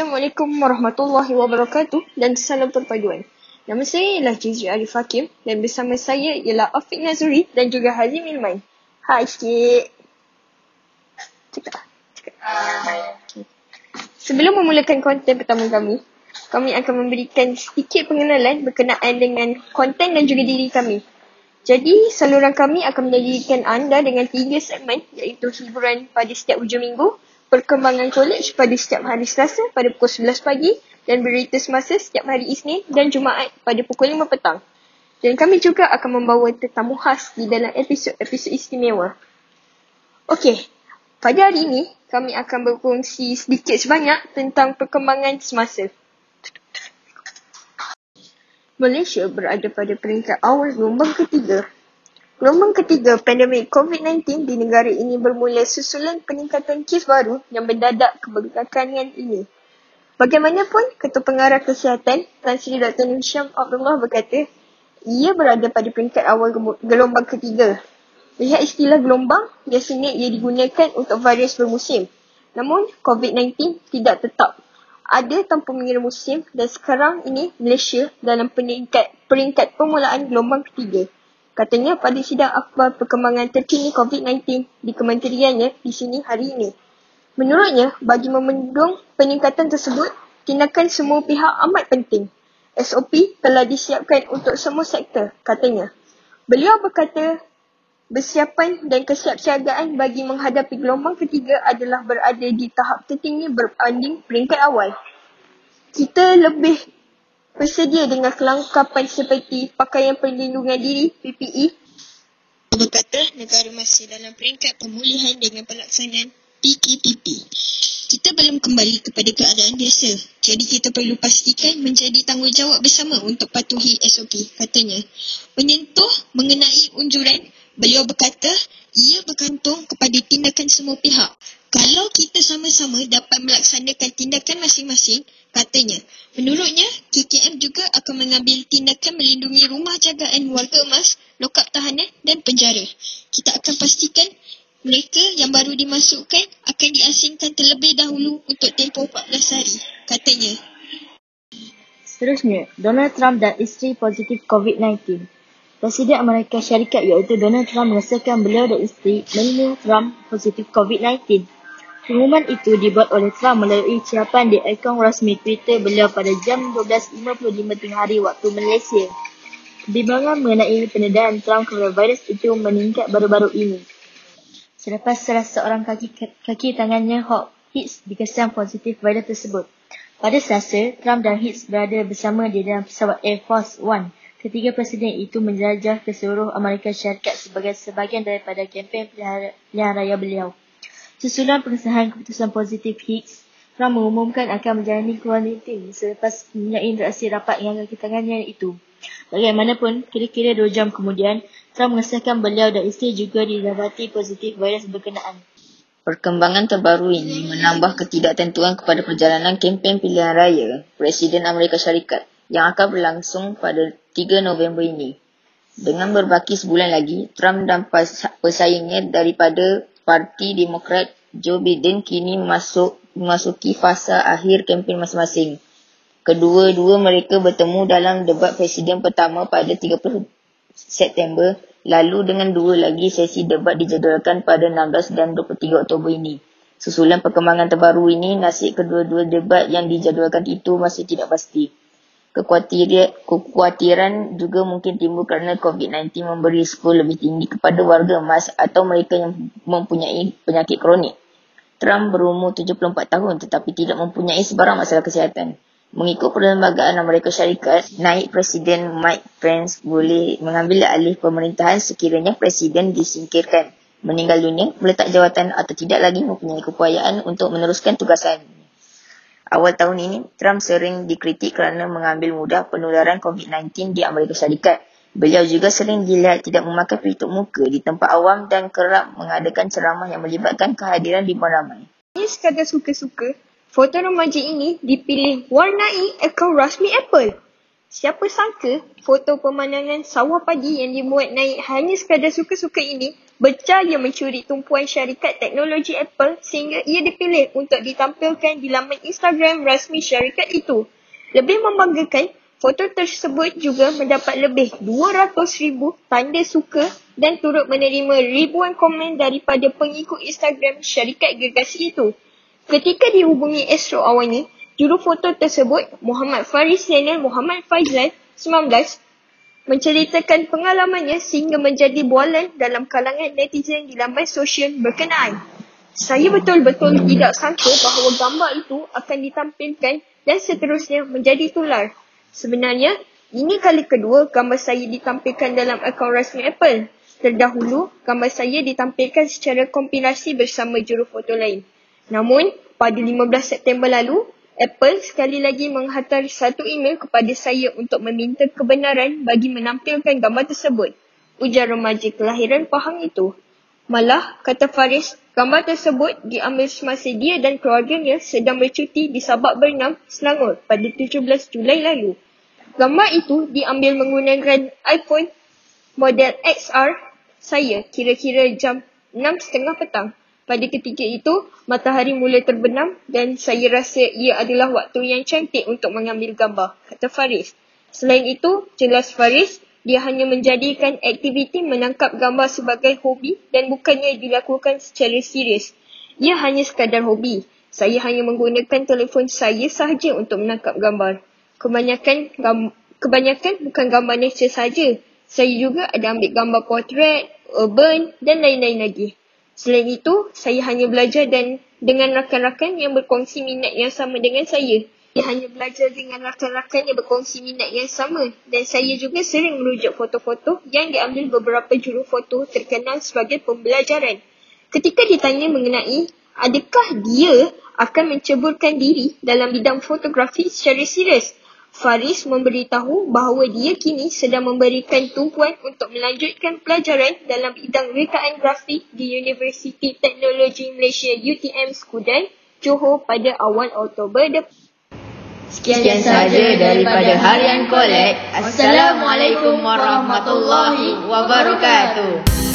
Assalamualaikum warahmatullahi wabarakatuh dan salam perpaduan. Nama saya ialah Jizri Arif Hakim dan bersama saya ialah Afiq Nazuri dan juga Hazim Ilman. Hai sikit. Cakap. Cakap. Okay. Sebelum memulakan konten pertama kami, kami akan memberikan sedikit pengenalan berkenaan dengan konten dan juga diri kami. Jadi, saluran kami akan menjadikan anda dengan tiga segmen iaitu hiburan pada setiap hujung minggu, perkembangan kolej pada setiap hari Selasa pada pukul 11 pagi dan berita semasa setiap hari Isnin dan Jumaat pada pukul 5 petang. Dan kami juga akan membawa tetamu khas di dalam episod-episod istimewa. Okey, pada hari ini kami akan berkongsi sedikit sebanyak tentang perkembangan semasa. Malaysia berada pada peringkat awal gelombang ketiga Gelombang ketiga pandemik COVID-19 di negara ini bermula susulan peningkatan kes baru yang mendadak kebelakangan ini. Bagaimanapun, Ketua Pengarah Kesihatan Tan Sri Dr. Nur Syam Abdullah berkata, ia berada pada peringkat awal gelombang ketiga. Lihat istilah gelombang, biasanya ia digunakan untuk virus bermusim. Namun, COVID-19 tidak tetap ada tanpa mengira musim dan sekarang ini Malaysia dalam peringkat, peringkat permulaan gelombang ketiga. Katanya pada sidang akhbar perkembangan terkini COVID-19 di kementeriannya di sini hari ini. Menurutnya, bagi memendung peningkatan tersebut, tindakan semua pihak amat penting. SOP telah disiapkan untuk semua sektor, katanya. Beliau berkata, bersiapan dan kesiapsiagaan bagi menghadapi gelombang ketiga adalah berada di tahap tertinggi berbanding peringkat awal. Kita lebih bersedia dengan kelengkapan seperti pakaian perlindungan diri PPE. Berkata negara masih dalam peringkat pemulihan dengan pelaksanaan PKPP. Kita belum kembali kepada keadaan biasa. Jadi kita perlu pastikan menjadi tanggungjawab bersama untuk patuhi SOP, katanya. Menyentuh mengenai unjuran, beliau berkata ia bergantung kepada tindakan semua pihak. Kalau kita sama-sama dapat melaksanakan tindakan masing-masing, katanya, menurutnya KKM juga akan mengambil tindakan melindungi rumah jagaan warga emas, lokap tahanan dan penjara. Kita akan pastikan mereka yang baru dimasukkan akan diasingkan terlebih dahulu untuk tempoh 14 hari, katanya. Seterusnya, Donald Trump dan isteri positif COVID-19. Presiden Amerika Syarikat iaitu Donald Trump merasakan beliau dan isteri Melania Trump positif COVID-19. Pengumuman itu dibuat oleh Trump melalui ucapan di akaun rasmi Twitter beliau pada jam 12.55 tengah hari waktu Malaysia. Kebimbangan mengenai pendedahan Trump kepada virus itu meningkat baru-baru ini. Selepas salah seorang kaki, kaki tangannya Hawk Hicks dikesan positif virus tersebut. Pada Selasa, Trump dan Hicks berada bersama di dalam pesawat Air Force One. Ketiga presiden itu menjelajah ke seluruh Amerika Syarikat sebagai sebahagian daripada kempen pilihan raya beliau. Sesudah pengesahan keputusan positif Higgs, Trump mengumumkan akan menjalani kuarantin selepas mempunyai interaksi rapat dengan kaki tangannya itu. Bagaimanapun, kira-kira dua jam kemudian, Trump mengesahkan beliau dan isteri juga didapati positif virus berkenaan. Perkembangan terbaru ini menambah ketidaktentuan kepada perjalanan kempen pilihan raya Presiden Amerika Syarikat yang akan berlangsung pada 3 November ini. Dengan berbaki sebulan lagi, Trump dan pesaingnya daripada Parti Demokrat Joe Biden kini masuk memasuki fasa akhir kempen masing-masing. Kedua-dua mereka bertemu dalam debat presiden pertama pada 30 September lalu dengan dua lagi sesi debat dijadualkan pada 16 dan 23 Oktober ini. Susulan perkembangan terbaru ini, nasib kedua-dua debat yang dijadualkan itu masih tidak pasti. Kekhawatiran juga mungkin timbul kerana COVID-19 memberi risiko lebih tinggi kepada warga emas atau mereka yang mempunyai penyakit kronik. Trump berumur 74 tahun tetapi tidak mempunyai sebarang masalah kesihatan. Mengikut Perlembagaan Amerika Syarikat, naik Presiden Mike Pence boleh mengambil alih pemerintahan sekiranya Presiden disingkirkan, meninggal dunia, meletak jawatan atau tidak lagi mempunyai keupayaan untuk meneruskan tugasan. Awal tahun ini, Trump sering dikritik kerana mengambil mudah penularan COVID-19 di Amerika Syarikat. Beliau juga sering dilihat tidak memakai pelitup muka di tempat awam dan kerap mengadakan ceramah yang melibatkan kehadiran di ramai. Ini sekadar suka-suka, foto remaja ini dipilih warnai akaun rasmi Apple. Siapa sangka foto pemandangan sawah pagi yang dibuat naik hanya sekadar suka-suka ini berjaya mencuri tumpuan syarikat teknologi Apple sehingga ia dipilih untuk ditampilkan di laman Instagram rasmi syarikat itu. Lebih membanggakan, foto tersebut juga mendapat lebih 200,000 tanda suka dan turut menerima ribuan komen daripada pengikut Instagram syarikat gergasi itu. Ketika dihubungi Astro awalnya, juru foto tersebut, Muhammad Faris Zainal Muhammad Faizal, 19, menceritakan pengalamannya sehingga menjadi bualan dalam kalangan netizen di laman sosial berkenaan. Saya betul-betul tidak sangka bahawa gambar itu akan ditampilkan dan seterusnya menjadi tular. Sebenarnya, ini kali kedua gambar saya ditampilkan dalam akaun rasmi Apple. Terdahulu, gambar saya ditampilkan secara kompilasi bersama juru foto lain. Namun, pada 15 September lalu, Apple sekali lagi menghantar satu email kepada saya untuk meminta kebenaran bagi menampilkan gambar tersebut. Ujar remaja kelahiran Pahang itu. Malah, kata Faris, gambar tersebut diambil semasa dia dan keluarganya sedang bercuti di Sabak Bernam, Selangor pada 17 Julai lalu. Gambar itu diambil menggunakan iPhone model XR saya kira-kira jam 6.30 petang. Pada ketika itu, matahari mula terbenam dan saya rasa ia adalah waktu yang cantik untuk mengambil gambar, kata Faris. Selain itu, jelas Faris, dia hanya menjadikan aktiviti menangkap gambar sebagai hobi dan bukannya dilakukan secara serius. Ia hanya sekadar hobi. Saya hanya menggunakan telefon saya sahaja untuk menangkap gambar. Kebanyakan gam- kebanyakan bukan gambar nature saja. Saya juga ada ambil gambar portrait, urban dan lain-lain lagi. Selain itu, saya hanya belajar dan dengan rakan-rakan yang berkongsi minat yang sama dengan saya. Saya hanya belajar dengan rakan-rakan yang berkongsi minat yang sama dan saya juga sering merujuk foto-foto yang diambil beberapa juru foto terkenal sebagai pembelajaran. Ketika ditanya mengenai adakah dia akan menceburkan diri dalam bidang fotografi secara serius, Faris memberitahu bahawa dia kini sedang memberikan tumpuan untuk melanjutkan pelajaran dalam bidang rekaan grafik di Universiti Teknologi Malaysia UTM Skudai, Johor pada awal Oktober depan. Sekian sahaja daripada Harian Kolek. Assalamualaikum warahmatullahi wabarakatuh.